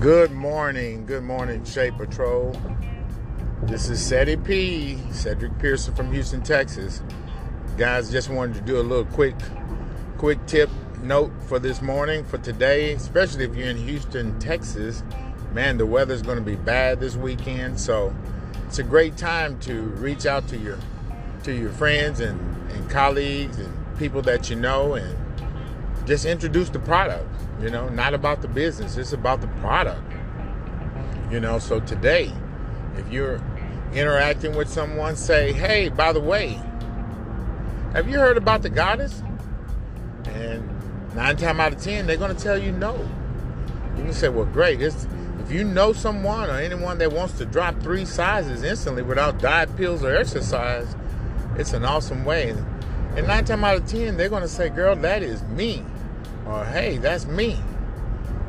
Good morning, good morning, Shape Patrol. This is Ceddy P, Cedric Pearson from Houston, Texas. Guys, just wanted to do a little quick, quick tip note for this morning, for today, especially if you're in Houston, Texas. Man, the weather's going to be bad this weekend, so it's a great time to reach out to your, to your friends and, and colleagues and people that you know, and just introduce the product you know, not about the business, it's about the product. You know, so today, if you're interacting with someone, say, hey, by the way, have you heard about the goddess? And nine times out of ten, they're going to tell you no. You can say, well, great. It's, if you know someone or anyone that wants to drop three sizes instantly without diet pills or exercise, it's an awesome way. And nine times out of ten, they're going to say, girl, that is me or hey, that's me.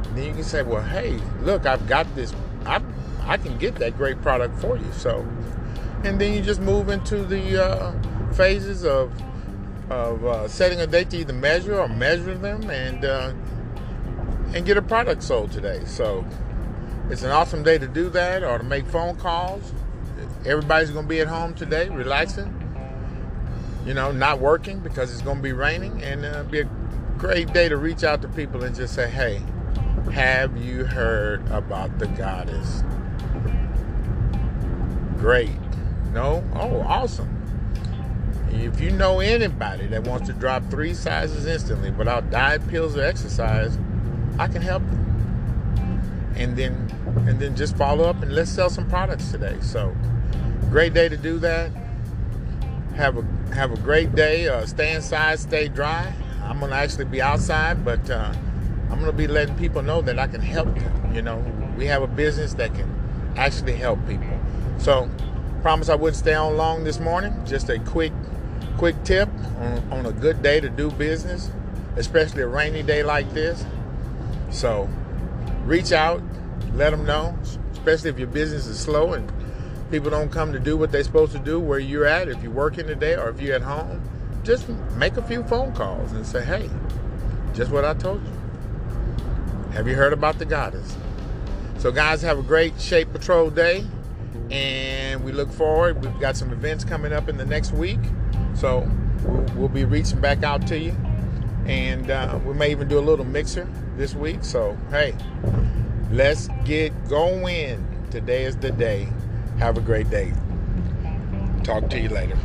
And then you can say, well, hey, look, I've got this. I I can get that great product for you. So, and then you just move into the uh, phases of of uh, setting a date to either measure or measure them and uh, and get a product sold today. So it's an awesome day to do that or to make phone calls. Everybody's going to be at home today, relaxing. You know, not working because it's going to be raining, and uh, be a great day to reach out to people and just say, hey, have you heard about the goddess? Great. No? Oh, awesome. If you know anybody that wants to drop three sizes instantly without diet pills or exercise, I can help them. And then and then just follow up and let's sell some products today. So great day to do that. Have a have a great day. Uh, stay inside, stay dry. I'm to actually be outside, but uh, I'm to be letting people know that I can help them. You know, we have a business that can actually help people. So, promise I wouldn't stay on long this morning. Just a quick, quick tip on, on a good day to do business, especially a rainy day like this. So, reach out, let them know, especially if your business is slow and people don't come to do what they're supposed to do where you're at, if you're working today or if you're at home just make a few phone calls and say, hey, just what I told you. Have you heard about the goddess? So, guys, have a great Shape Patrol day. And we look forward. We've got some events coming up in the next week. So, we'll be reaching back out to you. And uh, we may even do a little mixer this week. So, hey, let's get going. Today is the day. Have a great day. Talk to you later.